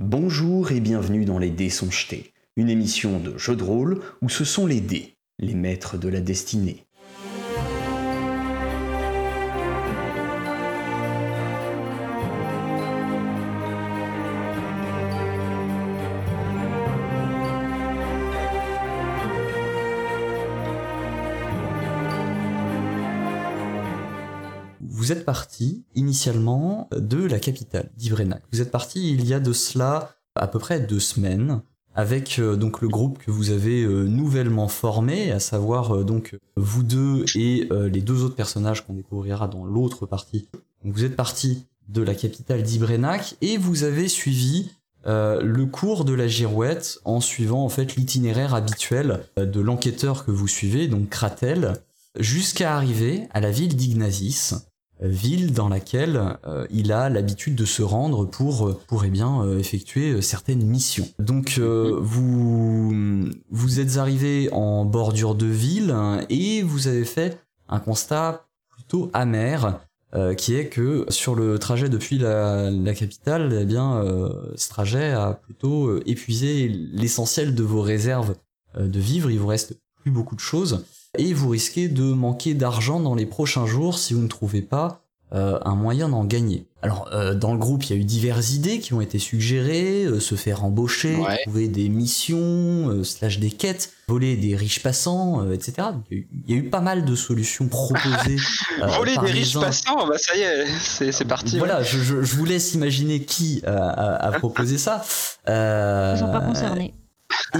Bonjour et bienvenue dans Les Dés sont jetés, une émission de jeu de rôle où ce sont les dés, les maîtres de la destinée. Vous êtes parti initialement de la capitale, d'Ivrenac. Vous êtes parti il y a de cela à peu près deux semaines avec euh, donc le groupe que vous avez euh, nouvellement formé, à savoir euh, donc vous deux et les deux autres personnages qu'on découvrira dans l'autre partie. Vous êtes parti de la capitale d'Ibrenac et vous avez suivi le cours de la girouette en suivant en fait l'itinéraire habituel de l'enquêteur que vous suivez, donc Kratel, jusqu'à arriver à la ville d'Ignazis, euh, ville dans laquelle euh, il a l'habitude de se rendre pour, euh, pour eh bien, euh, effectuer certaines missions. Donc euh, vous, vous êtes arrivé en bordure de ville hein, et vous avez fait un constat plutôt amer qui est que sur le trajet depuis la, la capitale, eh bien, ce trajet a plutôt épuisé l'essentiel de vos réserves de vivre. Il vous reste plus beaucoup de choses et vous risquez de manquer d'argent dans les prochains jours si vous ne trouvez pas euh, un moyen d'en gagner. Alors, euh, dans le groupe, il y a eu diverses idées qui ont été suggérées, euh, se faire embaucher, Ouais. trouver des missions, euh, slash des quêtes, voler des riches passants, euh, etc. Il y a eu- il y a eu pas mal de solutions proposées. euh, Voler par des riches uns. passants, bah ça y est, c'est c'est parti. ouais. Voilà, je, je- je vous laisse imaginer qui euh, a, a proposé ça. Euh, Ils sont pas concernés.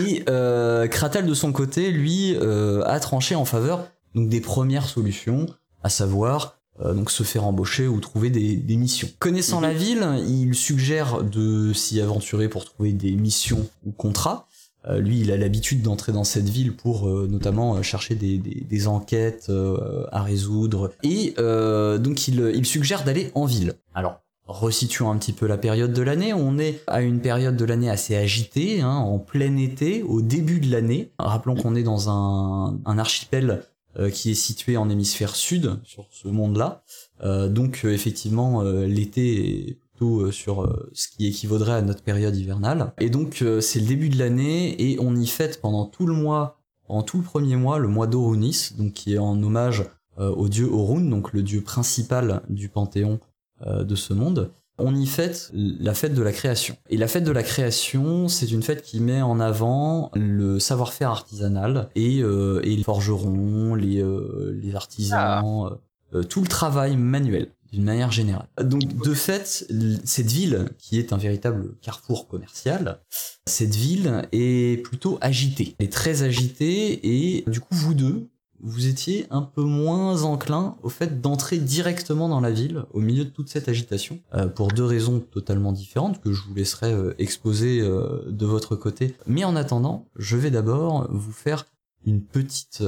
Et euh, Kratel de son côté, lui, euh, a tranché en faveur donc des premières solutions, à savoir euh, donc se faire embaucher ou trouver des, des missions. Connaissant Mhm. la ville, il suggère de s'y aventurer pour trouver des missions ou contrats. Euh, lui, il a l'habitude d'entrer dans cette ville pour euh, notamment euh, chercher des, des- des enquêtes euh, à résoudre. Et euh, donc, il, il suggère d'aller en ville. Alors, resituons un petit peu la période de l'année. On est à une période de l'année assez agitée, hein, en plein été, au début de l'année. Rappelons qu'on est dans un, archipel euh, qui est situé en hémisphère sud, sur ce monde-là. Euh, donc, euh, effectivement, l'été est plutôt sur ce qui équivaudrait à notre période hivernale. Et donc, c'est le début de l'année et on y fête pendant tout le mois, pendant tout le premier mois, le mois d'Orunis, donc qui est en hommage au dieu Orun, donc le dieu principal du panthéon de ce monde. On y fête la fête de la création. Et la fête de la création, c'est une fête qui met en avant le savoir-faire artisanal et, euh, et les forgerons, les, euh, les artisans, euh, tout le travail manuel d'une manière générale. Donc de fait, cette ville, qui est un véritable carrefour commercial, cette ville est plutôt agitée. Elle est très agitée et du coup vous deux, vous étiez un peu moins enclin au fait d'entrer directement dans la ville au milieu de toute cette agitation, euh, pour deux raisons totalement différentes que je vous laisserai euh, exposer euh, de votre côté. Mais en attendant, je vais d'abord vous faire une petite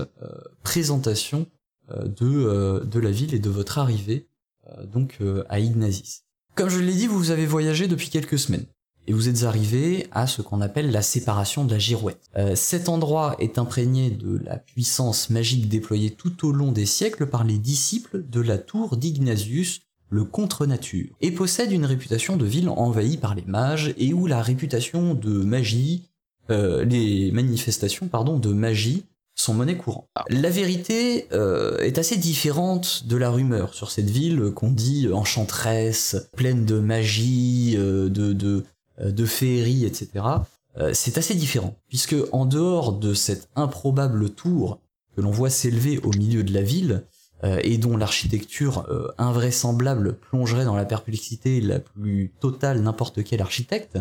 présentation de, de la ville et de votre arrivée donc à Ignazis. Comme je l'ai dit, vous avez voyagé depuis quelques semaines et vous êtes arrivé à ce qu'on appelle la séparation de la girouette. Euh, cet endroit est imprégné de la puissance magique déployée tout au long des siècles par les disciples de la tour d'Ignatius, le contre-nature, et possède une réputation de ville envahie par les mages et où la réputation de magie, euh, les manifestations pardon de magie sont monnaie courante. La vérité euh, est assez différente de la rumeur sur cette ville qu'on dit enchanteresse, pleine de magie, euh, de, de, de féerie, etc. Euh, c'est assez différent, puisque en dehors de cette improbable tour que l'on voit s'élever au milieu de la ville, euh, et dont l'architecture euh, invraisemblable plongerait dans la perplexité la plus totale n'importe quel architecte,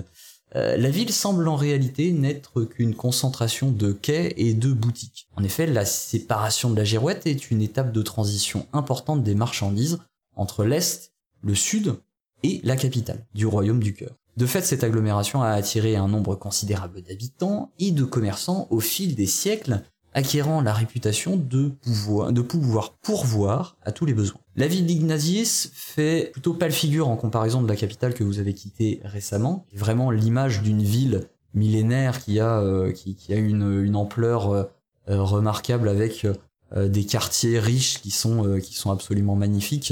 euh, la ville semble en réalité n'être qu'une concentration de quais et de boutiques. En effet, la séparation de la girouette est une étape de transition importante des marchandises entre l'Est, le Sud et la capitale du royaume du cœur. De fait, cette agglomération a attiré un nombre considérable d'habitants et de commerçants au fil des siècles, acquérant la réputation de pouvoir, de pouvoir pourvoir à tous les besoins. La ville d'Ignatius fait plutôt pâle figure en comparaison de la capitale que vous avez quittée récemment. Vraiment l'image d'une ville millénaire qui a, euh, une, ampleur euh, remarquable avec euh, des quartiers riches qui sont, absolument magnifiques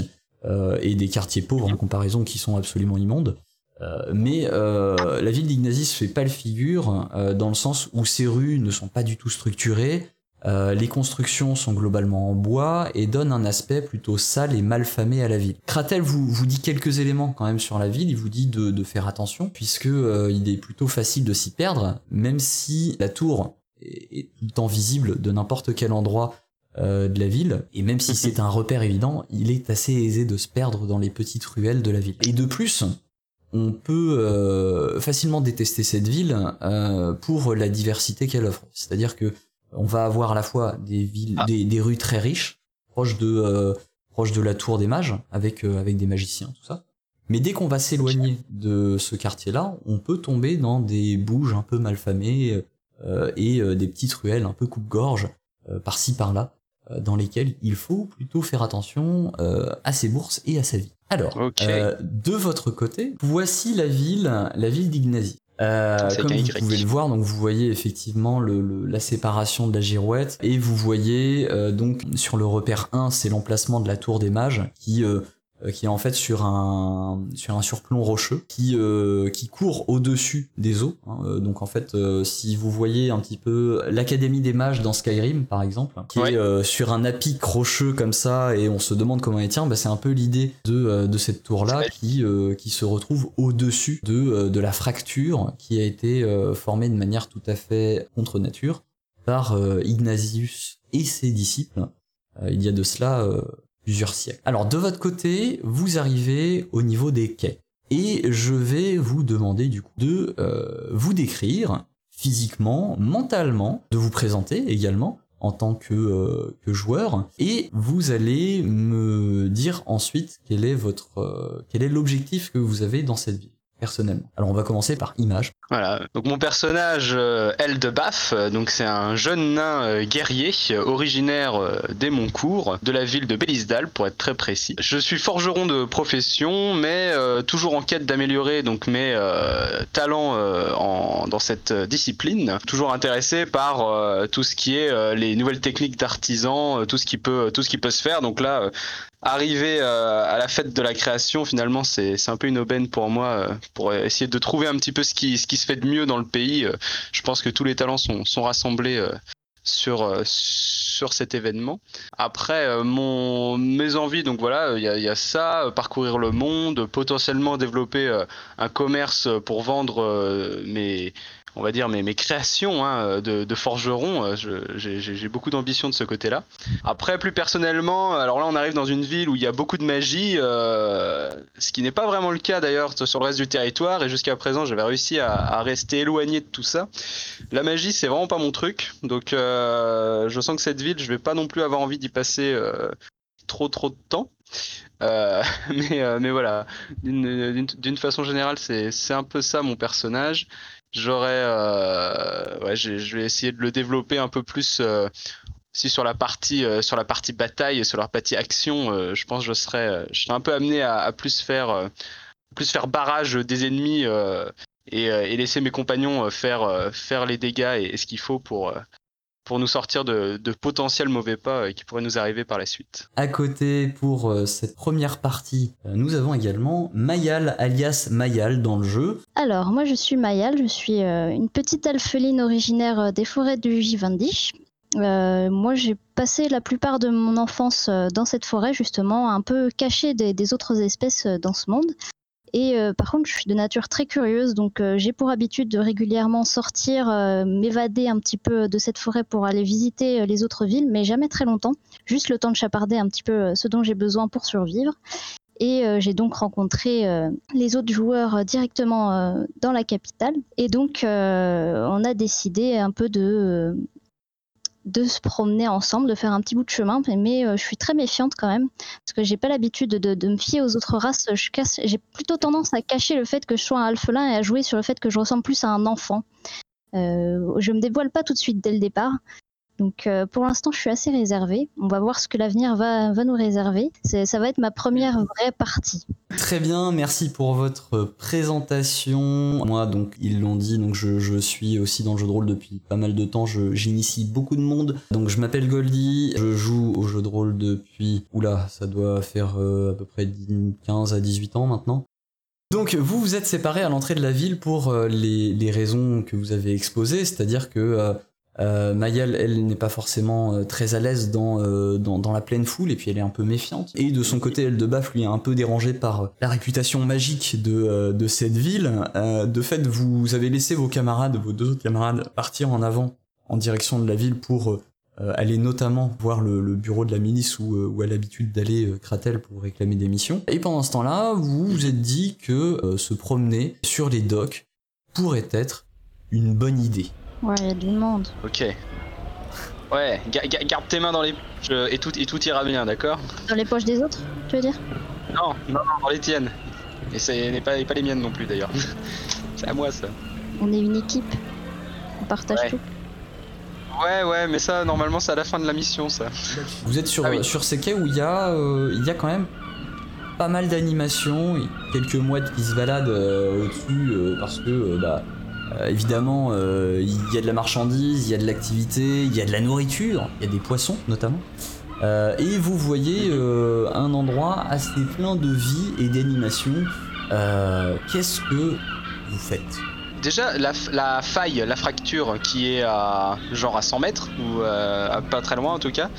et des quartiers pauvres en comparaison qui sont absolument immondes. Mais la ville d'Ignazy se fait pas le figure dans le sens où ses rues ne sont pas du tout structurées, euh, les constructions sont globalement en bois et donnent un aspect plutôt sale et mal famé à la ville. Kratel vous, vous dit quelques éléments quand même sur la ville, il vous dit de, faire attention puisque euh, il est plutôt facile de s'y perdre, même si la tour est, tout le temps visible de n'importe quel endroit euh, de la ville, et même si c'est un repère évident, il est assez aisé de se perdre dans les petites ruelles de la ville. Et de plus, on peut facilement détester cette ville pour la diversité qu'elle offre. C'est-à-dire que on va avoir à la fois des villes, ah. des, rues très riches, proches de, euh, proches de la tour des mages, avec, euh, avec des magiciens, tout ça. Mais dès qu'on va s'éloigner de ce quartier-là, on peut tomber dans des bouges un peu malfamées euh, et des petites ruelles un peu coupe-gorge par-ci par-là, dans lesquelles il faut plutôt faire attention à ses bourses et à sa vie. Alors, de votre côté, voici la ville, la ville d'Ignazie. Euh, comme vous pouvez le voir, donc vous voyez effectivement le, la séparation de la girouette et vous voyez euh, donc sur le repère 1, c'est l'emplacement de la tour des mages qui euh, euh, qui est en fait sur un sur un surplomb rocheux qui euh, qui court au-dessus des eaux. Hein. Euh, donc en fait, si vous voyez un petit peu l'académie des mages dans Skyrim par exemple, qui est sur un apic rocheux comme ça et on se demande comment il tient, bah, c'est un peu l'idée de de cette tour là qui qui se retrouve au-dessus de de la fracture qui a été formée de manière tout à fait contre nature par Ignatius et ses disciples. il y a de cela Alors de votre côté, vous arrivez au niveau des quais. Et je vais vous demander du coup de euh, vous décrire physiquement, mentalement, de vous présenter également en tant que, euh, joueur. Et vous allez me dire ensuite quel est votre euh, quel est l'objectif que vous avez dans cette vie personnellement. Alors on va commencer par image. Voilà. Donc mon personnage euh, Eldebaf, euh, donc c'est un jeune nain euh, guerrier originaire des Moncourt, de la ville de Belisdal pour être très précis. Je suis forgeron de profession, mais toujours en quête d'améliorer donc mes talents en, dans cette discipline. Toujours intéressé par tout ce qui est les nouvelles techniques d'artisan, tout ce qui peut tout ce qui peut se faire. Donc là arriver euh, à la fête de la création, finalement, c'est un peu une aubaine pour moi, euh, pour essayer de trouver un petit peu ce qui, ce qui se fait de mieux dans le pays. Euh, je pense que tous les talents sont, sont rassemblés sur, sur cet événement. Après, mon, mes envies, donc voilà, il y, y, a ça, parcourir le monde, potentiellement développer un commerce pour vendre mes on va dire, mes, mes créations hein, de, de, forgeron. Euh, j'ai beaucoup d'ambition de ce côté-là. Après, plus personnellement, alors là, on arrive dans une ville où il y a beaucoup de magie, euh, ce qui n'est pas vraiment le cas d'ailleurs sur le reste du territoire. Et jusqu'à présent, j'avais réussi à, rester éloigné de tout ça. La magie, c'est vraiment pas mon truc. Donc, euh, je sens que cette ville, je vais pas non plus avoir envie d'y passer trop trop de temps. mais voilà, d'une façon générale, c'est un peu ça mon personnage. J'aurais, euh, ouais, je vais essayer de le développer un peu plus. Euh, si sur la partie euh, sur la partie bataille et sur la partie action, je pense que je serais, je serais un peu amené à, plus faire plus faire barrage des ennemis et, laisser mes compagnons faire faire les dégâts et ce qu'il faut pour pour nous sortir de, potentiels mauvais pas euh, qui pourraient nous arriver par la suite. À côté, pour euh, cette première partie, euh, nous avons également Mayal, alias Mayal, dans le jeu. Alors, moi je suis Mayal, je suis une petite alpheline originaire des forêts du Givandish. moi, j'ai passé la plupart de mon enfance dans cette forêt, justement, un peu cachée des autres espèces dans ce monde. Et euh, par contre, je suis de nature très curieuse, donc euh, j'ai pour habitude de régulièrement sortir, euh, m'évader un petit peu de cette forêt pour aller visiter les autres villes, mais jamais très longtemps, juste le temps de chaparder un petit peu ce dont j'ai besoin pour survivre. Et j'ai donc rencontré les autres joueurs directement dans la capitale. Et donc, on a décidé un peu de de se promener ensemble, de faire un petit bout de chemin, mais euh, je suis très méfiante quand même, parce que j'ai pas l'habitude de, me fier aux autres races. j'ai plutôt tendance à cacher le fait que je sois un alphelin et à jouer sur le fait que je ressemble plus à un enfant. Euh, je me dévoile pas tout de suite dès le départ, donc euh, pour l'instant, je suis assez réservée. On va voir ce que l'avenir va, nous réserver. Ça va être ma première vraie partie. Très bien, merci pour votre présentation. Moi, donc, ils l'ont dit, donc je, suis aussi dans le jeu de rôle depuis pas mal de temps. J'initie beaucoup de monde. Donc je m'appelle Goldie, je joue au jeu de rôle depuis... Oula, ça doit faire euh, à peu près 15 à 18 ans maintenant. Donc vous vous êtes séparés à l'entrée de la ville pour euh, les, raisons que vous avez exposées, c'est-à-dire que euh, Mayal, elle, n'est pas forcément euh, très à l'aise dans, euh, dans, la pleine foule, et puis elle est un peu méfiante. Et de son côté, Eldebaf, lui, est un peu dérangé par la réputation magique de, euh, cette ville. De fait, vous avez laissé vos camarades, vos deux autres camarades, partir en avant en direction de la ville pour aller notamment voir le, bureau de la milice où, où a l'habitude d'aller Kratel pour réclamer des missions. Et pendant ce temps-là, vous vous êtes dit que se promener sur les docks pourrait être une bonne idée. Ouais, il y a du monde. Ok. Ouais, ga- ga- garde tes mains dans les poches euh, et tout, et tout ira bien, d'accord? Dans les poches des autres, tu veux dire? Non, non, non, dans les tiennes. Et c'est n'est pas, et pas les miennes non plus d'ailleurs. c'est à moi ça. On est une équipe. On partage Ouais. tout. Ouais, ouais, mais ça, normalement, c'est à la fin de la mission, ça. Vous êtes sur, Ah oui. sur ces quais où il y, a, euh, il y a quand même pas mal d'animations, et quelques mouettes qui se baladent euh, au-dessus euh, parce que, euh, bah, euh, évidemment, euh, il y a de la marchandise, il y a de l'activité, il y a de la nourriture, il y a des poissons notamment. Euh, et vous voyez un endroit assez plein de vie et d'animation. Qu'est-ce que vous faites? Déjà, la, faille, la fracture qui est à genre à 100 mètres, ou pas très loin en tout cas,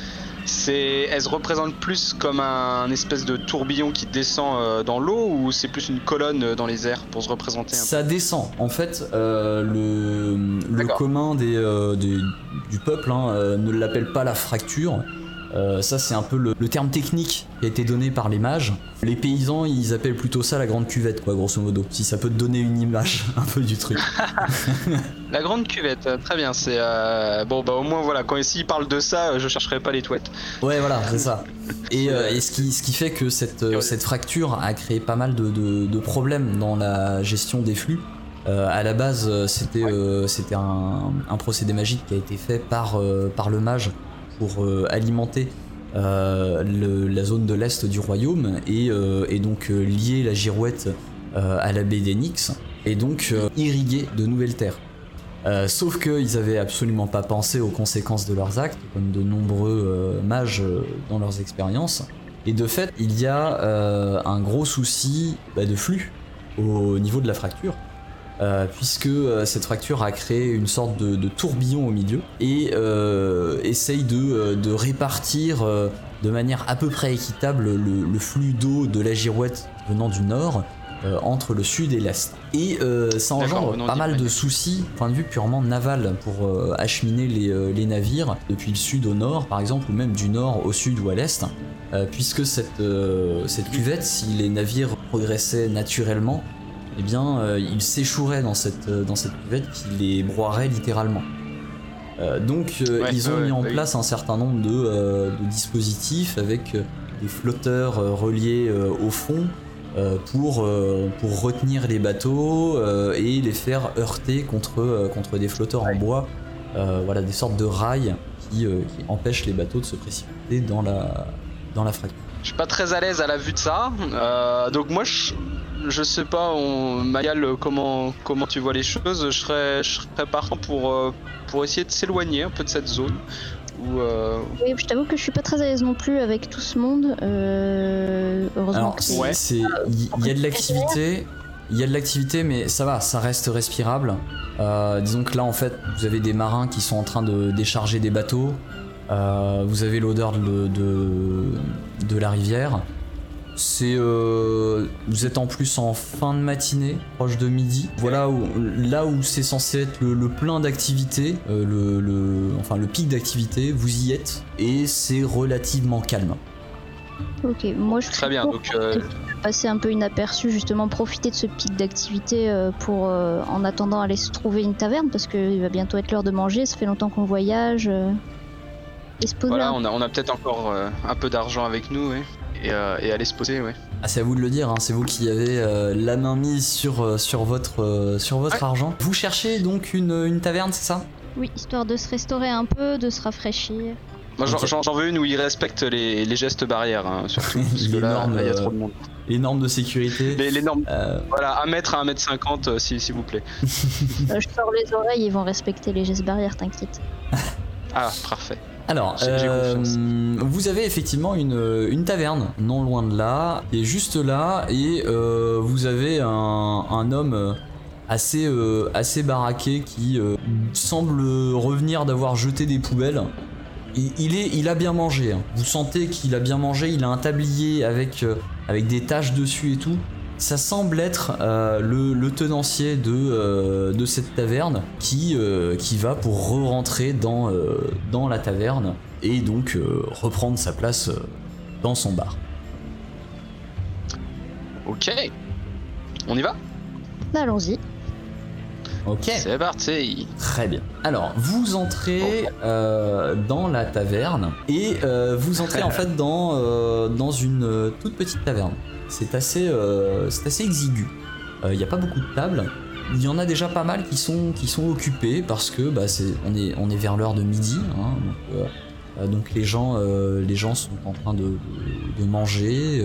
c'est, elle se représente plus comme un espèce de tourbillon qui descend euh, dans l'eau ou c'est plus une colonne euh, dans les airs pour se représenter un peu? Ça descend. En fait, euh, le, commun des, euh, des- du peuple hein, ne l'appelle pas la fracture. Euh, ça, c'est un peu le, le terme technique qui a été donné par les mages. Les paysans, ils appellent plutôt ça la grande cuvette, quoi, grosso modo. Si ça peut te donner une image un peu du truc. La grande cuvette, très bien, c'est... euh, Bon, bah au moins voilà, quand ici il parle de ça, je chercherai pas les touettes. Ouais, voilà, c'est ça. Et, euh, et ce, qui, ce qui fait que cette, cette fracture a créé pas mal de, de- de problèmes dans la gestion des flux. Euh, à la base, c'était euh, un, un procédé magique qui a été fait par, euh, par le mage pour euh, alimenter euh, la zone de l'est du royaume et, euh, donc lier la girouette à la baie d'Enix et donc irriguer de nouvelles terres. Sauf qu'ils avaient absolument pas pensé aux conséquences de leurs actes, comme de nombreux mages dans leurs expériences. Et de fait, il y a un gros souci bah, de flux au niveau de la fracture. Euh, puisque euh, cette fracture a créé une sorte de, de tourbillon au milieu et euh, essaye de, de répartir de manière à peu près équitable le, le flux d'eau de la girouette venant du nord euh, entre le sud et l'est. Et euh, ça engendre pas mal de soucis, point de vue purement naval, pour euh, acheminer les, les navires depuis le sud au nord, par exemple, ou même du nord au sud ou à l'est, puisque cette, cette cuvette, si les navires progressaient naturellement, eh bien, euh, ils s'échoueraient dans cette, euh, dans cette cuvette qui les broierait littéralement. Euh, donc, euh, Ouais, ils ont ouais, mis en oui. place un certain nombre de, euh, de dispositifs avec des flotteurs euh, reliés euh, au fond euh, pour, euh, pour retenir les bateaux euh, et les faire heurter contre, euh, contre des flotteurs en bois. Euh, voilà, des sortes de rails qui, euh, qui empêchent les bateaux de se précipiter dans la, dans la fracture. Je suis pas très à l'aise à la vue de ça, euh, donc moi je, je sais pas, on, Mayal, comment, comment tu vois les choses, je serais, je serais partant pour, euh, pour essayer de s'éloigner un peu de cette zone. Où, euh, Oui, je t'avoue que je suis pas très à l'aise non plus avec tout ce monde. Euh, heureusement Alors, que c'est- Ouais. c'est- il il y, a de l'activité, il y a de l'activité, mais ça va, ça reste respirable. Euh, disons que là, en fait, vous avez des marins qui sont en train de décharger des bateaux. Euh, vous avez l'odeur de, de, de la rivière. C'est, euh, vous êtes en plus en fin de matinée, proche de midi. Voilà où, là où c'est censé être le, le plein d'activité, euh, le, le- enfin le pic d'activité, vous y êtes et c'est relativement calme. Ok, moi je très bien, pour donc euh, passer un peu inaperçu, justement profiter de ce pic d'activité euh, pour, euh, en attendant, aller se trouver une taverne parce qu'il va bientôt être l'heure de manger. Ça fait longtemps qu'on voyage. euh, et se poser voilà, un on a, on a peut-être encore euh, un peu d'argent avec nous, ouais, et, euh, et aller se poser, ouais. Ah, c'est à vous de le dire, hein, c'est vous qui avez euh, la main mise sur, euh, sur votre, euh, sur votre Ouais. argent. Vous cherchez donc une, une taverne, c'est ça? Oui, histoire de se restaurer un peu, de se rafraîchir. Moi j'en- veux une où ils respectent les, les gestes barrières, hein, surtout, parce que Les là, il y a trop de monde. Les normes de sécurité. Les, les normes, Euh, voilà, 1 mètre à 1 mètre 50, euh, s'il vous plaît. Je sors les oreilles, ils vont respecter les gestes barrières, t'inquiète. Ah, parfait. Alors, euh, vous avez effectivement une, une taverne, non loin de là, est juste là, et euh, vous avez un, un homme euh, assez, euh, assez baraqué qui semble revenir d'avoir jeté des poubelles. Il, il est, il a bien mangé. hein. Vous sentez qu'il a bien mangé. Il a un tablier avec, avec des taches dessus et tout. Ça semble être euh, le, le tenancier de, euh, de cette taverne qui, euh, qui va pour re-rentrer dans, euh, dans la taverne et donc euh, reprendre sa place dans son bar. Ok. On y va? Allons-y. Ok. C'est parti. Très bien. Alors, vous entrez euh, dans la taverne et euh, vous entrez en fait dans, euh, dans une toute petite taverne. C'est assez, c'est assez exigu. Il n'y a pas beaucoup de tables. Il y en a déjà pas mal qui sont, qui sont occupées parce que bah, c'est, on, est, on est vers l'heure de midi. hein, donc, donc les, gens, les gens sont en train de, de- manger,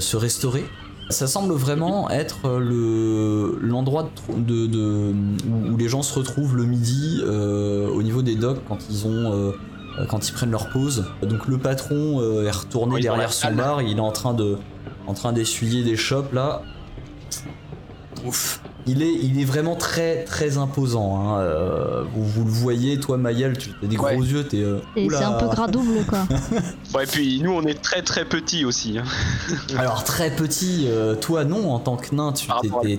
se restaurer. Ça semble vraiment être euh, le l'endroit de, tr- de- de- où, les gens se retrouvent le midi euh, au niveau des docks quand ils ont euh, quand ils prennent leur pause. Donc le patron euh, est retourné Oui, derrière son bar, il est en train de en train d'essuyer des chopes là. Ouf. Il est, il est vraiment très très imposant. hein. Euh, vous, vous le voyez, toi Mayel, tu as des Ouais. gros yeux, t'es. euh, c'est un peu gras double, quoi. Bon, et puis nous, on est très très petits aussi. hein. Alors très petit, euh, toi non, en tant que nain, tu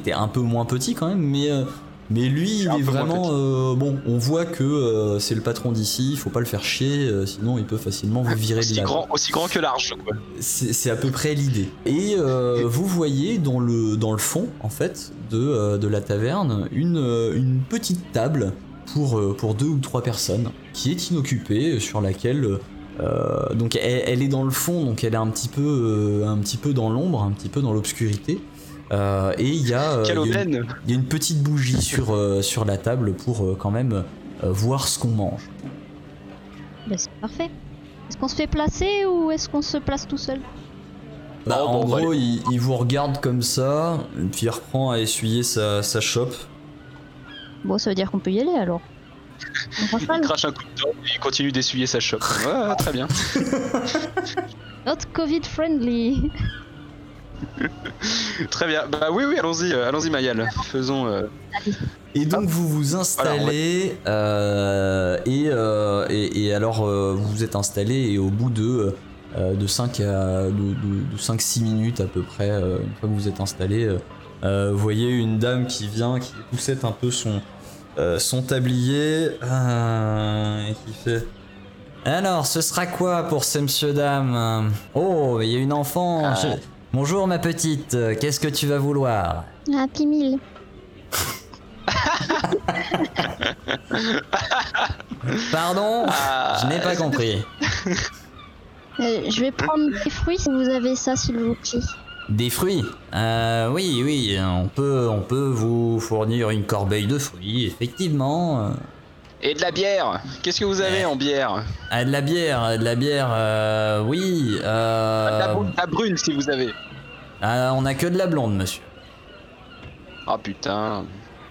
t'es un peu moins petit quand même, mais, euh, mais lui, il est vraiment... euh, bon, on voit que euh, c'est le patron d'ici, il faut pas le faire chier, euh, sinon il peut facilement vous virer de Aussi là. grand, aussi grand que large. Quoi. C'est c'est à peu près l'idée. Et euh, vous voyez dans le, dans le fond, en fait, de, euh, de la taverne, une, une petite table pour, euh, pour deux ou trois personnes qui est inoccupée, sur laquelle. euh, donc elle, elle est dans le fond, donc elle est un petit peu, euh, un petit peu dans l'ombre, un petit peu dans l'obscurité. Euh, et il y, a, euh, il y a une- aubaine il y a une petite bougie sur, euh, sur la table pour euh, quand même euh, voir ce qu'on mange. Bah, c'est parfait. Est-ce qu'on se fait placer ou est-ce qu'on se place tout seul? Bah, Oh, en bon, gros, il, il vous regarde comme ça, puis il reprend à essuyer sa, sa chope. Bon, ça veut dire qu'on peut y aller alors. On Il crache un coup de temps et il continue d'essuyer sa chope. Ouais, très bien. Not Covid friendly. Très bien. Bah oui, oui, allons-y, euh, allons-y, Mayal. Faisons. euh, Et donc vous vous installez euh, et, euh, et, et alors euh, vous vous êtes installé et au bout de, euh, de 5 à de, de, 5-6 minutes à peu près, euh, une fois que vous êtes installé, vous voyez une dame qui vient, qui poussette un peu son, euh, son tablier euh, et qui fait... Alors, ce sera quoi pour ces monsieur dame Oh, il y a une enfant. Ah. Bonjour ma petite, qu'est-ce que tu vas vouloir Happy Meal. Pardon Ah, Je n'ai pas compris. Euh, je vais prendre des fruits si vous avez ça, s'il vous plaît. Des fruits euh, Oui, oui, on peut, on peut vous fournir une corbeille de fruits, effectivement. Et de la bière Qu'est-ce que vous avez en bière Ah, de la bière, de la bière, euh, oui. la, Euh, brune- la brune si vous avez. ah, on a que de la blonde, monsieur. Ah putain.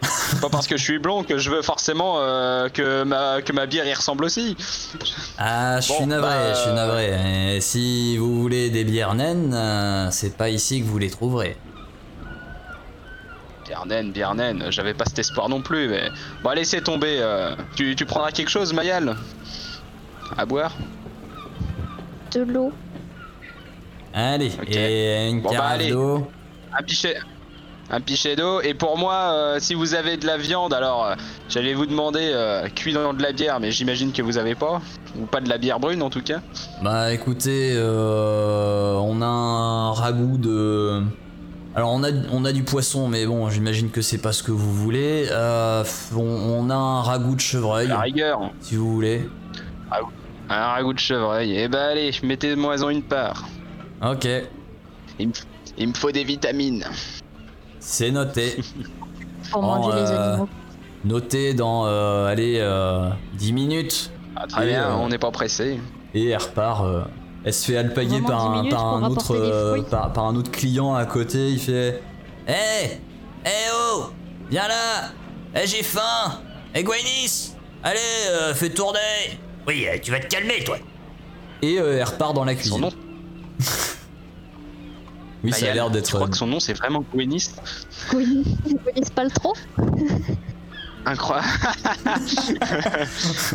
C'est pas parce que je suis blond que je veux forcément euh, que, ma, que ma bière y ressemble aussi. Ah, je Bon, suis navré, bah, je suis navré. Et si vous voulez des bières naines, c'est pas ici que vous les trouverez. Bière naine, j'avais pas cet espoir non plus, mais. Bon, laissez tomber. euh. Tu, tu prendras quelque chose, Mayal? À boire? De l'eau. Allez, Ok. et une Bon, bah, d'eau. Un pichet. Un pichet d'eau. Et pour moi, euh, si vous avez de la viande, alors euh, j'allais vous demander euh, cuit dans de la bière, mais j'imagine que vous avez pas. Ou pas de la bière brune en tout cas. Bah écoutez, euh, on a un ragoût de... Alors on a, on a du poisson, mais bon, j'imagine que c'est pas ce que vous voulez. Euh, on, on a un ragoût de chevreuil, La rigueur. si vous voulez. Un ragoût de chevreuil. Et bah allez, mettez-moi en une part. Ok, Il me, il me faut des vitamines. c'est noté. Pour manger les euh, animaux. Noté dans, euh, allez, euh, 10 minutes. Ah, très Et, bien, euh, on n'est pas pressé. Et elle repart. Elle se fait alpaguer Vraiment par 10 un, minutes par, pour un autre, rapporter des euh, par, par un autre client à côté. Il fait Hé Hé oh Viens là Eh j'ai faim Eh Gwynnis Allez, euh, fais tourner Oui, euh, tu vas te calmer, toi. Et euh, elle repart dans la Son cuisine. nom, oui, ça a l'air Je d'être. crois que son nom c'est vraiment Gwenis. Connaissent pas le trop. Incroyable. eh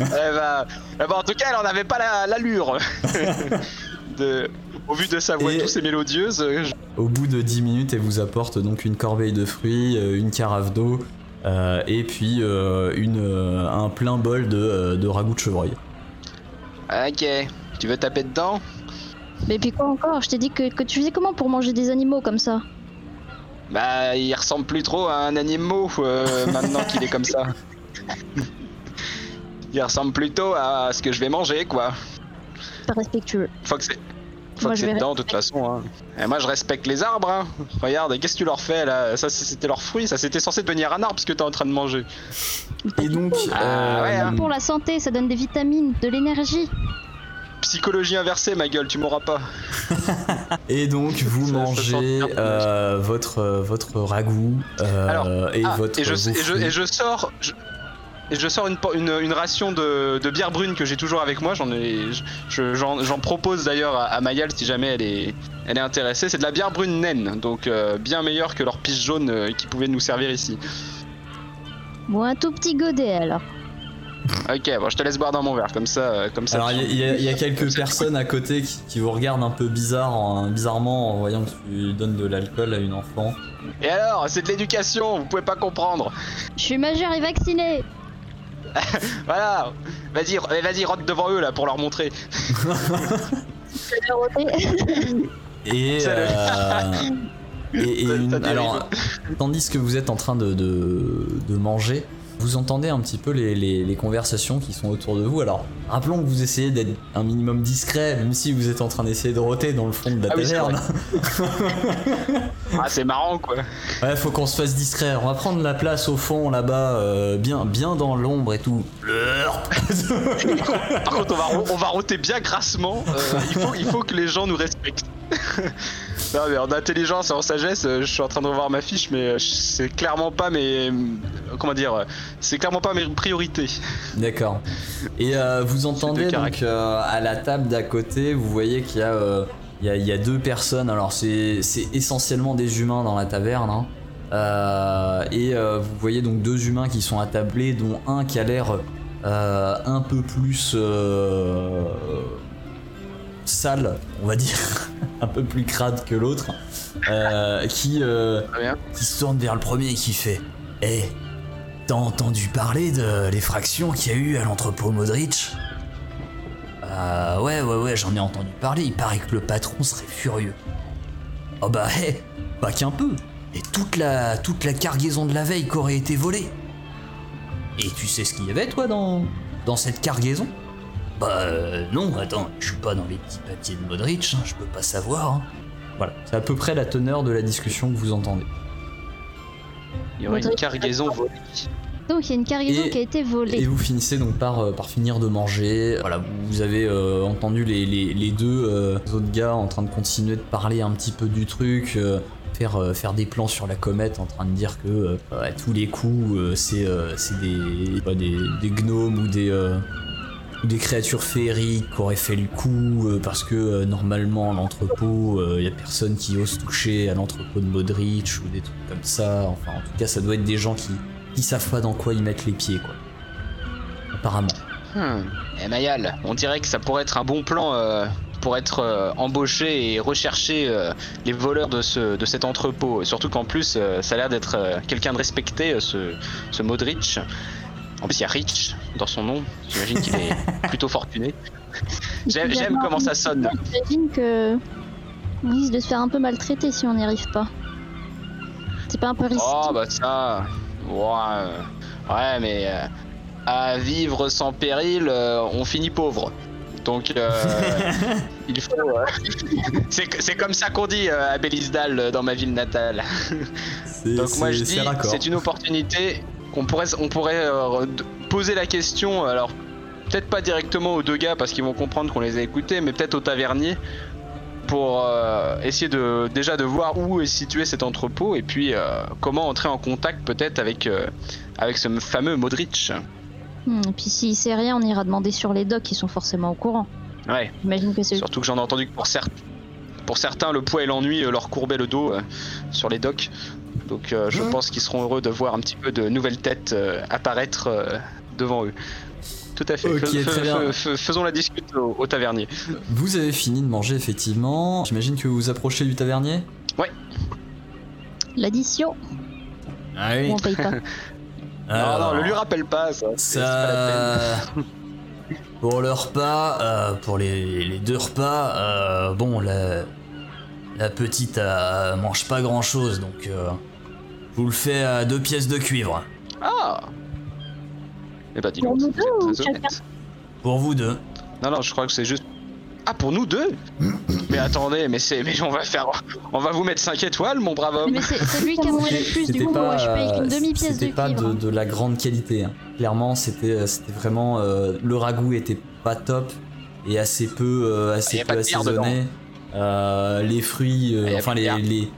ben, eh ben, en tout cas, elle en avait pas la- l'allure. de... Au vu de sa voix Et- douce et mélodieuse, euh, je- Au bout de 10 minutes, elle vous apporte donc une corbeille de fruits, euh, une carafe d'eau, euh, et puis euh, une, euh, un plein bol de, de ragoût de chevreuil. Ok, tu veux taper dedans? Mais puis quoi encore? Je t'ai dit que, que tu faisais comment pour manger des animaux comme ça? Bah, il ressemble plus trop à un animal euh, maintenant qu'il est comme ça. Il ressemble plutôt à ce que je vais manger, quoi. Pas respectueux. Faut que c'est. Faut Moi, que c'est dedans, de toute façon. Hein. Et moi, je respecte les arbres. Hein. Regarde, qu'est-ce que tu leur fais là? Ça, c'était leur fruit. Ça, c'était censé devenir un arbre parce que t'es en train de manger. Et donc, Ah, ouais, hein. Pour la santé, ça donne des vitamines, de l'énergie. Psychologie inversée, ma gueule, tu m'auras pas. et donc vous Ça- mangez bien. euh, votre, euh, votre ragoût euh, Alors, et Ah, votre et, je, et, je, et je sors. je- et je sors une, une, une ration de, de bière brune que j'ai toujours avec moi. J'en ai, je- j'en, j'en propose d'ailleurs à, à Mayal si jamais elle est, elle est intéressée. C'est de la bière brune naine, donc euh, bien meilleure que leur pisse jaune euh, qui pouvait nous servir ici. Bon, un tout petit godet alors. Ok, bon, je te laisse boire dans mon verre, comme ça, euh, comme ça. Alors il y, a- y y quelques personnes à côté qui, qui vous regardent un peu bizarre, en- bizarrement en voyant que tu donnes de l'alcool à une enfant. Et alors, c'est de l'éducation, vous pouvez pas comprendre. Je suis majeur et vacciné. Voilà, vas-y, r- vas-y, rentre devant eux là pour leur montrer. Et, euh, et, et une- alors, tandis que vous êtes en train de, de, de manger, vous entendez un petit peu les, les- les conversations qui sont autour de vous. Alors, rappelons que vous essayez d'être un minimum discret, même si vous êtes en train d'essayer de roter dans le fond de la Ah oui. Ah, c'est marrant quoi. ouais, faut qu'on se fasse discret. On va prendre la place au fond là-bas, euh, bien, bien dans l'ombre et tout. Par contre, on va, on va roter bien grassement. euh, il, faut, il faut que les gens nous respectent. non, mais en intelligence et en sagesse, euh, je suis en train de revoir ma fiche, mais euh, c'est clairement pas mes. Comment dire euh, C'est clairement pas mes priorités. D'accord. Et euh, vous entendez de donc euh, à la table d'à côté, vous voyez qu'il y a, euh, il y a, il y a deux personnes. Alors c'est c'est essentiellement des humains dans la taverne. hein. Euh, et euh, vous voyez donc deux humains qui sont attablés, dont un qui a l'air euh, un peu plus sale, on va dire, un peu plus crade que l'autre, euh, qui euh, qui se tourne vers le premier et qui fait Eh, t'as entendu parler de l'effraction qu'il y a eu à l'entrepôt Modric? Euh, ouais, ouais, ouais, j'en ai entendu parler. Il paraît que le patron serait furieux. Oh bah, hé, pas qu'un peu. Et toute la, toute la cargaison de la veille qu'aurait été volée. Et tu sais ce qu'il y avait, toi, dans, dans cette cargaison? Bah, euh, non, attends, je suis pas dans les petits papiers de Modric, hein, je peux pas savoir. hein. Voilà, c'est à peu près la teneur de la discussion que vous entendez. Il y aurait une cargaison volée. Donc il y a une cargaison Et- qui a été volée. Et vous finissez donc par, euh, par finir de manger. Voilà, vous avez euh, entendu les, les- les deux euh, autres gars en train de continuer de parler un petit peu du truc, euh, faire, euh, faire des plans sur la comète, en train de dire que euh, à tous les coups, euh, c'est euh, c'est des, pas des, des gnomes ou des, euh, des créatures féeriques qui auraient fait le coup euh, parce que euh, normalement l'entrepôt, il y a personne qui ose toucher à l'entrepôt de Modric ou des trucs comme ça. Enfin, en tout cas, ça doit être des gens qui, qui savent pas dans quoi ils mettent les pieds, quoi. Apparemment. Hmm. Eh Mayal, on dirait que ça pourrait être un bon plan euh, pour être euh, embauché et rechercher euh, les voleurs de, ce, de cet entrepôt. Surtout qu'en plus, euh, ça a l'air d'être euh, quelqu'un de respecté, euh, ce, ce Modric. En plus, il y a Rich dans son nom. J'imagine qu'il est plutôt fortuné. J'aime j'aime comment ça sonne. J'imagine que on risque de se faire un peu maltraiter si on n'y arrive pas. C'est pas un peu risqué Oh bah ça, ouais, ouais mais euh, à vivre sans péril, euh, on finit pauvre. Donc euh, il faut. euh, c'est c'est comme ça qu'on dit euh, à Belisdal euh, dans ma ville natale. C'est- Donc moi je dis, c'est c'est une opportunité qu'on pourrait, on pourrait euh, d- poser la question. Alors peut-être pas directement aux deux gars parce qu'ils vont comprendre qu'on les a écoutés, mais peut-être au tavernier pour euh, essayer de déjà de voir où est situé cet entrepôt et puis euh, comment entrer en contact peut-être avec euh, avec ce fameux Modric. Hmm, et puis s'il sait rien, on ira demander sur les docks, ils sont forcément au courant. Ouais, J'imagine que c'est surtout que j'en ai entendu que pour, cer- pour certains, le poids et l'ennui leur courbaient le dos sur les docks. Donc euh, je Ouais. pense qu'ils seront heureux de voir un petit peu de nouvelles têtes euh, apparaître euh, devant eux. Tout à fait. Ok, Fais- très fais- bien. fais- faisons la discute au, au tavernier. Vous avez fini de manger effectivement. J'imagine que vous vous approchez du tavernier? L'addition. Ah oui. On paye pas. Non, non, le lui rappelle pas ça. pas. Ça. pour le repas, euh, pour les, les deux repas, euh, bon, la, la petite euh, mange pas grand chose, donc euh, vous le fais à deux pièces de cuivre. Ah Eh bah dis Pour donc, nous vous êtes deux ou très chacun honnête. Pour vous deux. Non, non, je crois que c'est juste. Ah, pour nous deux Mais attendez, mais c'est, mais on va faire, on va vous mettre 5 étoiles, mon brave homme. Mais c'est c'est lui qui a mangé le plus, du coup, moi je paye qu'une demi-pièce de c'était pas cuivre. de, de la grande qualité. hein. Clairement, c'était c'était vraiment euh, le ragoût était pas top et assez peu euh, Il assez a peu pas de bière assaisonné. Euh, les fruits, euh, Il y a enfin pas de les bière. les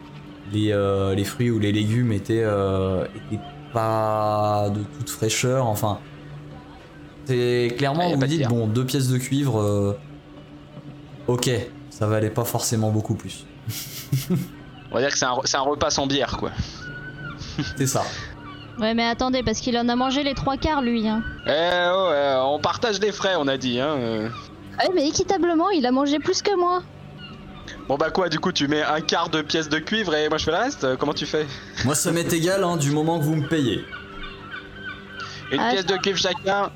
les, euh, les fruits ou les légumes étaient euh, étaient pas de toute fraîcheur. Enfin, c'est clairement Il y a vous dites bon deux pièces de cuivre. euh, ok, ça valait pas forcément beaucoup plus. On va dire que c'est un, c'est un repas sans bière, quoi. C'est ça. Ouais, mais attendez, parce qu'il en a mangé les trois quarts, lui. Hein. Eh oh, eh, on partage les frais, on a dit, hein. Ouais, mais équitablement, il a mangé plus que moi. Bon bah quoi, du coup, tu mets un quart de pièce de cuivre et moi je fais le reste? Euh, Comment tu fais? Moi, ça m'est égal hein, du moment que vous me payez. Une Ah, pièce de cuivre chacun,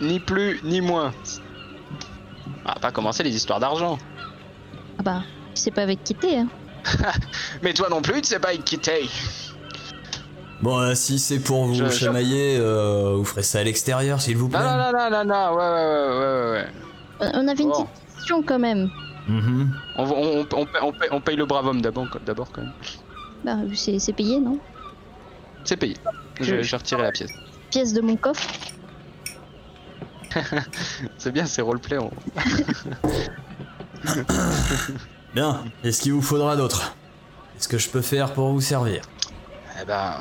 ni plus ni moins. On va pas commencer les histoires d'argent. Ah bah, tu sais pas avec qui t'es, hein. Mais toi non plus, tu sais pas avec qui t'es. Bon, euh, si c'est pour vous Je- je- chamailler, euh, vous ferez ça à l'extérieur, s'il vous plaît. Non, non, non, non, non, ouais, ouais, ouais, ouais, ouais, ouais. On on avait une Bon. petite question quand même. Mhm. On, va- on, on, on paye, on paye- on paye le brave homme d'abord, d'abord quand même. Bah, c'est payé, non? C'est payé. Je, je vais retirer la pièce. Pièce de mon coffre. C'est bien, c'est roleplay. on- Bien, qu'est-ce qu'il vous faudra d'autre Qu'est-ce que je peux faire pour vous servir? Eh ben,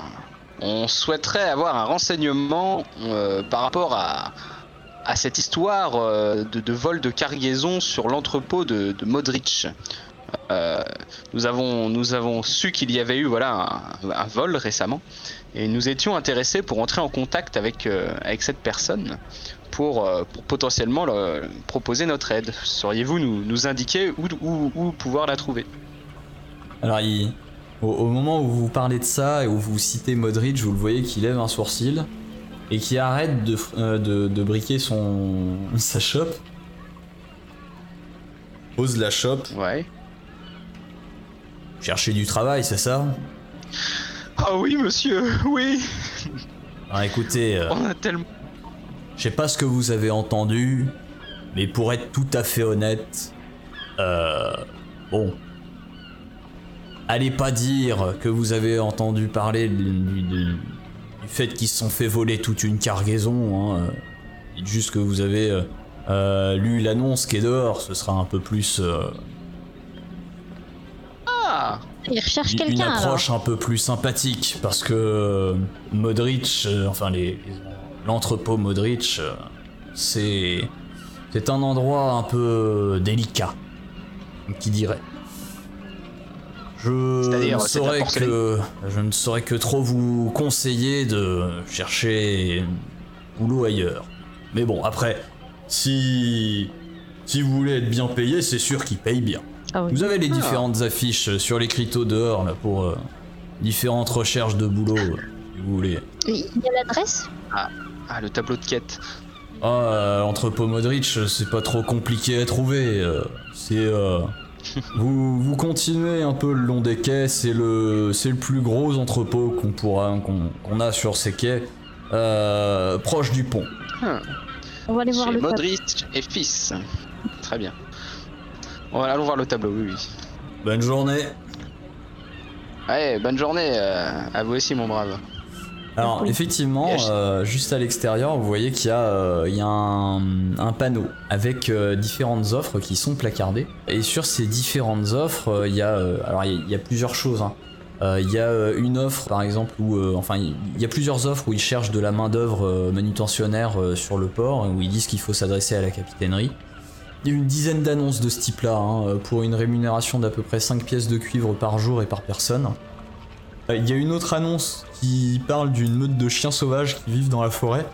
on souhaiterait avoir un renseignement euh, par rapport à, à cette histoire euh, de, vol de cargaison sur l'entrepôt de, de Modric. Euh, nous, avons, su qu'il y avait eu voilà, un, vol récemment et nous étions intéressés pour entrer en contact avec, euh, cette personne pour, potentiellement le- proposer notre aide. Sauriez-vous nous, indiquer où, pouvoir la trouver? Alors, au moment où vous parlez de ça et où vous citez Modric, vous le voyez qui lève un sourcil et qui arrête de, euh, de, de briquer son, sa chope. Pose la chope. Ouais. Chercher du travail, c'est ça? Ah oui, monsieur, oui Alors écoutez, euh, On a tellement. Je sais pas ce que vous avez entendu, mais pour être tout à fait honnête, euh, bon, allez pas dire que vous avez entendu parler du, du- fait qu'ils se sont fait voler toute une cargaison. Hein. euh. Dites juste que vous avez euh, euh, lu l'annonce qui est dehors, ce sera un peu plus euh, Ah Il recherche une quelqu'un alors. approche un peu plus sympathique parce que euh, Modric, euh, enfin les, l'entrepôt Modric, euh, c'est c'est un endroit un peu délicat, qui dirait. Je ne saurais que je ne saurais que trop vous conseiller de chercher boulot ailleurs. Mais bon, après, si si vous voulez être bien payé, c'est sûr qu'ils payent bien. Ah oui. Vous avez les Ah. différentes affiches sur l'écriteau dehors là pour euh, différentes recherches de boulot, euh, si vous voulez. Il y a l'adresse? Ah, le tableau de quête. Ah, euh, entrepôt Modric, c'est pas trop compliqué à trouver. euh, c'est euh, vous, vous continuez un peu le long des quais. C'est le c'est le plus gros entrepôt qu'on pourra qu'on qu'on a sur ces quais, euh, proche du pont. Hum, On va aller voir Chez le. Modric et fils. Très bien. Bon, allons voir le tableau, oui, oui. Bonne journée. Ouais, bonne journée euh, à vous aussi, mon brave. Alors Oui. effectivement, euh, juste à l'extérieur, vous voyez qu'il y a, euh, il y a un, un panneau avec euh, différentes offres qui sont placardées. Et sur ces différentes offres, il y a, alors il y, a- il y a plusieurs choses. hein. Il y a une offre, par exemple, où, enfin, il y a plusieurs offres où ils cherchent de la main d'œuvre manutentionnaire sur le port, où ils disent qu'il faut s'adresser à la capitainerie. Il y a une dizaine d'annonces de ce type-là, hein, pour une rémunération d'à peu près 5 pièces de cuivre par jour et par personne. Euh, Il y a une autre annonce qui parle d'une meute de chiens sauvages qui vivent dans la forêt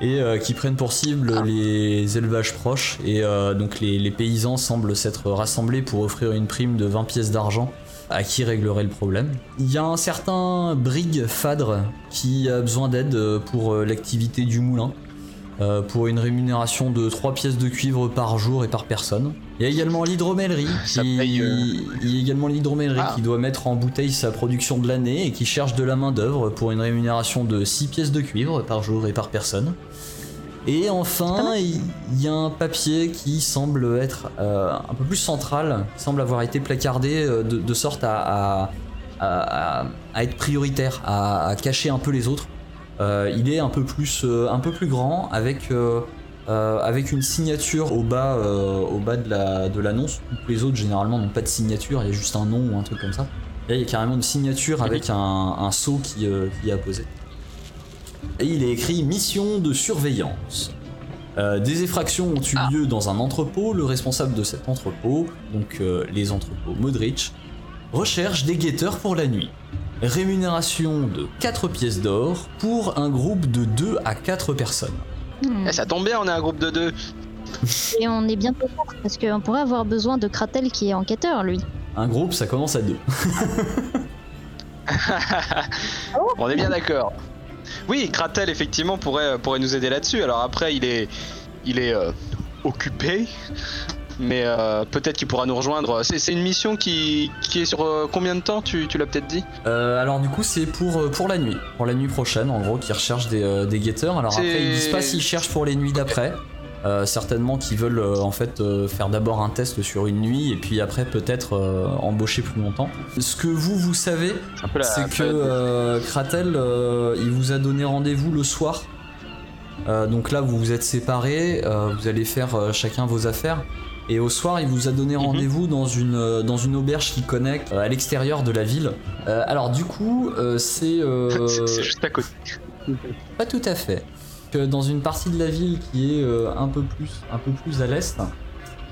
et euh, qui prennent pour cible les élevages proches. Et euh, donc les, les paysans semblent s'être rassemblés pour offrir une prime de 20 pièces d'argent à qui réglerait le problème. Il y a un certain Brig Fadre qui a besoin d'aide pour l'activité du moulin. Euh, pour une rémunération de 3 pièces de cuivre par jour et par personne. Il y a également l'hydromellerie Ça qui... paye, euh, Il y a également l'hydromellerie Ah. qui doit mettre en bouteille sa production de l'année et qui cherche de la main d'œuvre pour une rémunération de 6 pièces de cuivre par jour et par personne. Et enfin, il y a un papier qui semble être euh, un peu plus central, qui semble avoir été placardé de, de sorte à, à- à- à- à être prioritaire, à, à cacher un peu les autres. Euh, il est un peu plus, euh, un peu plus grand, avec, euh, avec une signature au bas, au bas de la- de l'annonce. Les autres, généralement, n'ont pas de signature, il y a juste un nom ou un truc comme ça. Là, il y a carrément une signature avec un, un sceau qui, qui est apposé. Et il est écrit Mission de surveillance. Euh, des effractions ont eu Ah. lieu dans un entrepôt. Le responsable de cet entrepôt, donc euh, les entrepôts Modrich, recherche des guetteurs pour la nuit. Rémunération de 4 pièces d'or pour un groupe de 2 à 4 personnes. Hmm. Eh, ça tombe bien, on est un groupe de deux. Et on est bientôt quatre parce qu'on pourrait avoir besoin de Kratel qui est enquêteur, lui. Un groupe, ça commence à 2. On est bien d'accord. Oui, Kratel effectivement pourrait, pourrait nous aider là-dessus. Alors après, il est, il est euh, occupé, mais euh, peut-être qu'il pourra nous rejoindre. C'est une mission qui, qui est sur euh, combien de temps Tu, tu l'as peut-être dit Euh, alors du coup c'est pour, pour la nuit, pour la nuit prochaine en gros qui recherchent des, des guetteurs. Alors après ils disent pas s'ils cherchent pour les nuits d'après. Euh, certainement qu'ils veulent euh, en fait euh, faire d'abord un test sur une nuit et puis après peut-être embaucher plus longtemps. Ce que vous vous savez C'est que Kratel il vous a donné rendez-vous le soir. Donc là vous vous êtes séparés, vous allez faire chacun vos affaires. Et au soir, il vous a donné Mhm. rendez-vous dans une euh, dans une auberge qui connecte euh, à l'extérieur de la ville. Euh, alors du coup, euh, c'est euh, C'est- juste à côté. pas tout à fait. Que dans une partie de la ville qui est euh, un peu plus un peu plus à l'est.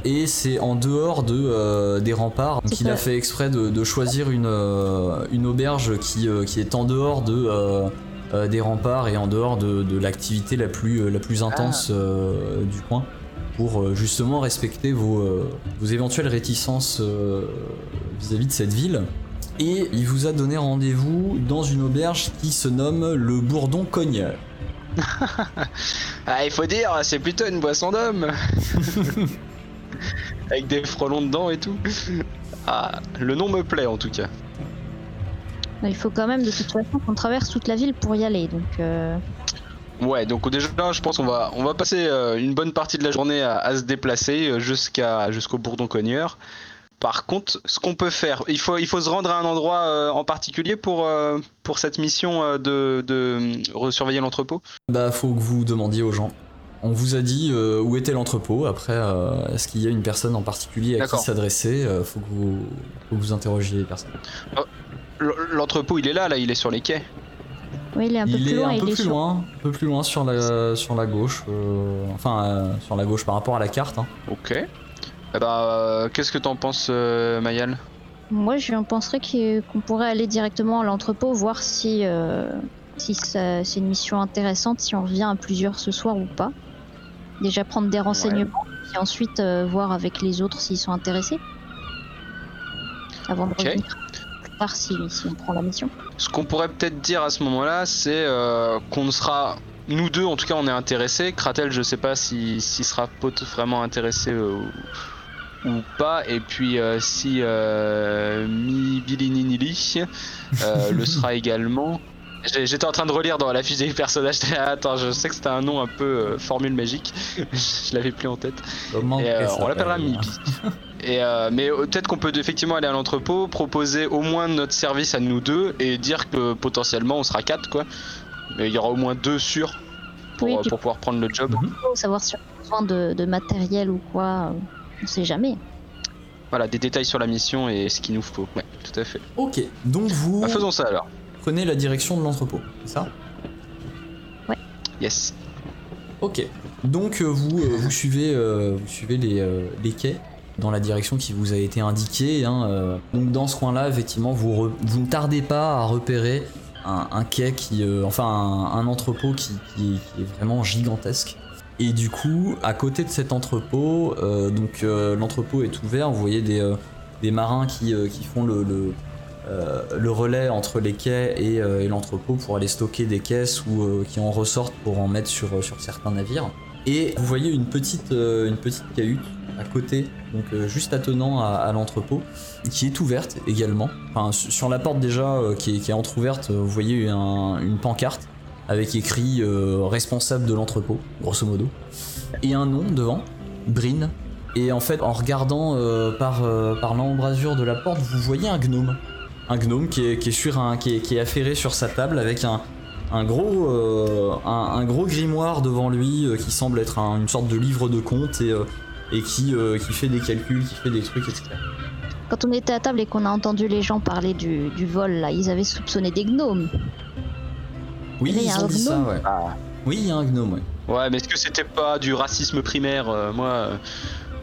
Et c'est en dehors de, euh, des remparts. Donc il a fait exprès de, de choisir une, euh, une auberge qui, euh, qui est en dehors de, euh, euh, des remparts et en dehors de, de l'activité la plus, euh, la plus intense euh, du coin pour euh, justement respecter vos, euh, vos éventuelles réticences euh, vis-à-vis de cette ville. Et il vous a donné rendez-vous dans une auberge qui se nomme le Bourdon Cogneur. Ah, il faut dire, c'est plutôt une boisson d'homme. Avec des frelons dedans et tout. Ah, le nom me plaît en tout cas. Il faut quand même de toute façon qu'on traverse toute la ville pour y aller. Donc, euh, Ouais, donc déjà, je pense qu'on va, on va passer euh, une bonne partie de la journée à, à se déplacer euh, jusqu'à, jusqu'au Bourdon Cogneur. Par contre, ce qu'on peut faire, il faut, il faut se rendre à un endroit euh, en particulier pour, euh, pour cette mission de, de surveiller l'entrepôt. Bah, faut que vous demandiez aux gens. On vous a dit où était l'entrepôt. Après, est-ce qu'il y a une personne en particulier à qui s'adresser Faut que vous, faut que vous interrogiez les personnes. L- L'entrepôt, il est là, là, il est sur les quais. Oui, il est un peu il plus est loin. un il peu est plus sur- loin, un peu plus loin sur la sur la gauche. euh, enfin, euh, sur la gauche par rapport à la carte. hein. Ok. Eh bah, euh, qu'est-ce que t'en penses, euh, Mayal? Moi, je penserais que- qu'on pourrait aller directement à l'entrepôt, voir si, euh, si c'est une mission intéressante, si on revient à plusieurs ce soir ou pas. Déjà prendre des renseignements, puis ensuite euh, voir avec les autres s'ils sont intéressés. Avant de Ok. revenir tard si, si on prend la mission. Ce qu'on pourrait peut-être dire à ce moment-là, c'est euh, qu'on sera. Nous deux, en tout cas, on est intéressés. Kratel, je sais pas s'il si sera vraiment intéressé euh, ou, ou pas. Et puis, euh, si euh, Mi Bilininili euh, le sera également. J'étais en train de relire dans la fiche des personnages. Attends, je sais que c'était un nom un peu euh, formule magique. je l'avais plus en tête. Et, euh, on l'appellera Mibi. Et euh, mais euh, peut-être qu'on peut effectivement aller à l'entrepôt, proposer au moins notre service à nous deux et dire que potentiellement on sera quatre quoi. Mais il y aura au moins deux sûrs pour, Oui, euh, pour pouvoir prendre le job. Faut savoir si on a besoin de, de matériel ou quoi, on sait jamais. voilà, des détails sur la mission et ce qu'il nous faut. Ouais, tout à fait. Ok, donc vous Bah, faisons ça alors. prenez la direction de l'entrepôt, c'est ça? Yes. Ok. Donc euh, vous, euh, vous suivez, euh, vous suivez les, euh, les quais dans la direction qui vous a été indiquée. hein, euh. Donc dans ce coin-là, effectivement, vous, ne tardez pas à repérer un, quai qui, euh, enfin un, entrepôt qui, est vraiment gigantesque. Et du coup, à côté de cet entrepôt, euh, donc euh, l'entrepôt est ouvert. Vous voyez des, marins qui, font le, relais entre les quais et, l'entrepôt pour aller stocker des caisses ou qui en ressortent pour en mettre sur, sur certains navires. Et vous voyez une petite, une petite cahute à côté, donc euh, juste attenant à, l'entrepôt, qui est ouverte également. Sur la porte déjà euh, qui, est, qui euh, vous voyez un- une pancarte avec écrit responsable de l'entrepôt, grosso modo, et un nom devant, Brin. Et en fait, en regardant par, l'embrasure de la porte, vous voyez un gnome. Un gnome qui est, sur affairé sur sa table avec un, gros, un, gros grimoire devant lui qui semble être un- une sorte de livre de compte et, et qui, euh, qui fait des calculs, qui fait des trucs, etc. Quand on était à table et qu'on a entendu les gens parler du, du vol, là, ils avaient soupçonné des gnomes. Oui, Et là, il y a ils ont un dit ça, ouais. Ah. Oui, il y a un gnome, ouais. Ouais, mais est-ce que c'était pas du racisme primaire euh, Moi, euh,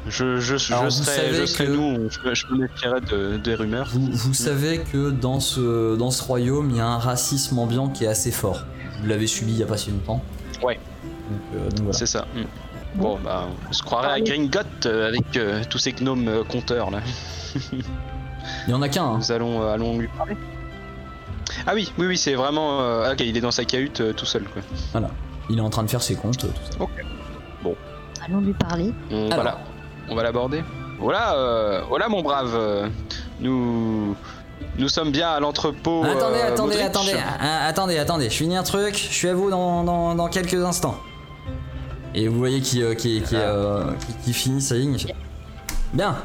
je, je, je Alors, vous serais, savez je serais que- nous, je, je me méfierais de, des rumeurs. Vous, vous savez que dans ce, dans ce royaume, il y a un racisme ambiant qui est assez fort. Vous l'avez subi il y a pas si longtemps. Ouais. Donc, euh, donc voilà. C'est ça. mm. Bon, bah, on se croirait à Gringotts euh, avec euh, tous ces gnomes euh, compteurs là. Il y en a qu'un, hein. Nous allons, euh, allons lui parler. Ah oui, oui, oui, c'est vraiment. euh, ok, il est dans sa cahute euh, tout seul quoi. Il est en train de faire ses comptes, euh, tout ça. Allons lui parler. On, Alors. voilà, on va l'aborder. Voilà, euh, voilà mon brave. euh, nous, nous sommes bien à l'entrepôt. attendez, euh, attendez, Modric. attendez, ah, attendez, attendez, je finis un truc, je suis à vous dans, dans, dans quelques instants. Et vous voyez qui, euh, qui, qui, euh, qui, qui finit sa ligne. Bien.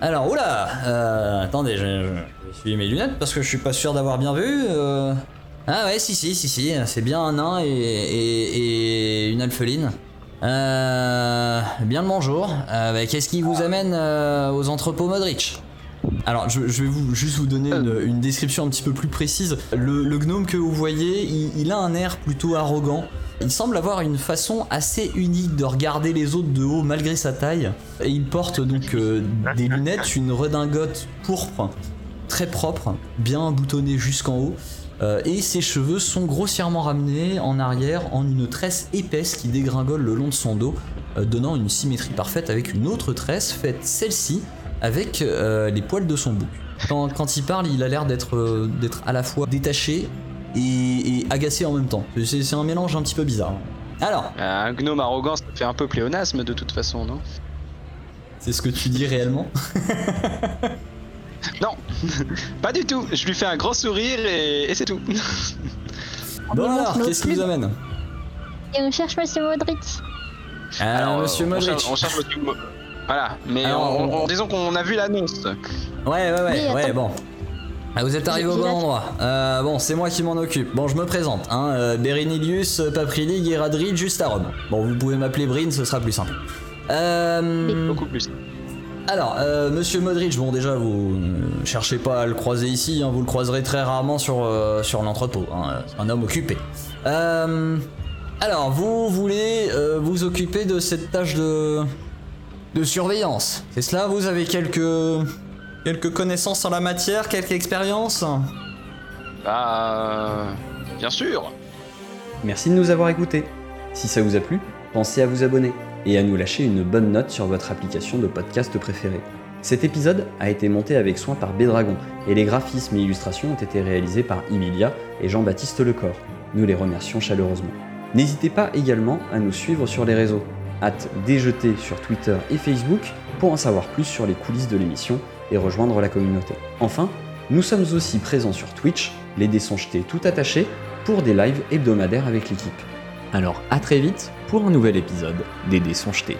Alors, oula, euh, attendez, je, je, je suis mes lunettes parce que je suis pas sûr d'avoir bien vu. euh. Ah ouais, si, si, si, si, c'est bien un nain et, et, et une alpheline. Euh, bien le bonjour. Bah, Qu'est-ce qui vous amène aux entrepôts Modric? Alors, je, je vais vous, juste vous donner une, une description un petit peu plus précise. Le, le gnome que vous voyez, il, il a un air plutôt arrogant. Il semble avoir une façon assez unique de regarder les autres de haut malgré sa taille. Il porte donc euh, des lunettes, une redingote pourpre, très propre, bien boutonnée jusqu'en haut. Euh, et ses cheveux sont grossièrement ramenés en arrière en une tresse épaisse qui dégringole le long de son dos, euh, donnant une symétrie parfaite avec une autre tresse faite celle-ci avec les poils de son bouc. Quand, il parle, il a l'air d'être à la fois détaché et, et agacé en même temps. C'est un mélange un petit peu bizarre. Alors, Euh, Un gnome arrogant, ça fait un peu pléonasme de toute façon, non? C'est ce que tu dis réellement? Non, pas du tout. Je lui fais un grand sourire et, et c'est tout. Bon alors, qu'est-ce qui vous pubs. amène? Et on cherche Monsieur Modric. Alors, monsieur on Modric. cherche- On cherche Monsieur Mo- Voilà, mais Alors, on- on- on- disons qu'on a vu l'annonce. Ouais, ouais, ouais, Oui, ouais, bon. Ah, vous êtes arrivé au bon endroit. Euh, bon, c'est moi qui m'en occupe. Bon, je me présente. Hein, euh, Berenilius, Paprilig et Radrid, juste à Rome. Bon, vous pouvez m'appeler Brin, ce sera plus simple. Euh, Beaucoup plus. alors, euh, monsieur Modric, bon, déjà, vous ne cherchez pas à le croiser ici, hein, vous le croiserez très rarement sur, euh, sur l'entrepôt. Hein, c'est un homme occupé. Euh, alors, vous voulez vous occuper de cette tâche de, de surveillance. C'est cela Vous avez quelques, quelques connaissances en la matière, quelques expériences Bah. Bien sûr. Merci de nous avoir écoutés. Si ça vous a plu, pensez à vous abonner et à nous lâcher une bonne note sur votre application de podcast préférée. Cet épisode a été monté avec soin par Bédragon et les graphismes et illustrations ont été réalisés par Emilia et Jean-Baptiste Lecor. Nous les remercions chaleureusement. N'hésitez pas également à nous suivre sur les réseaux. Hâte déjeter sur Twitter et Facebook pour en savoir plus sur les coulisses de l'émission et rejoindre la communauté. Enfin, nous sommes aussi présents sur Twitch, les dés sont tout attachés, pour des lives hebdomadaires avec l'équipe. Alors à très vite pour un nouvel épisode des dés sont.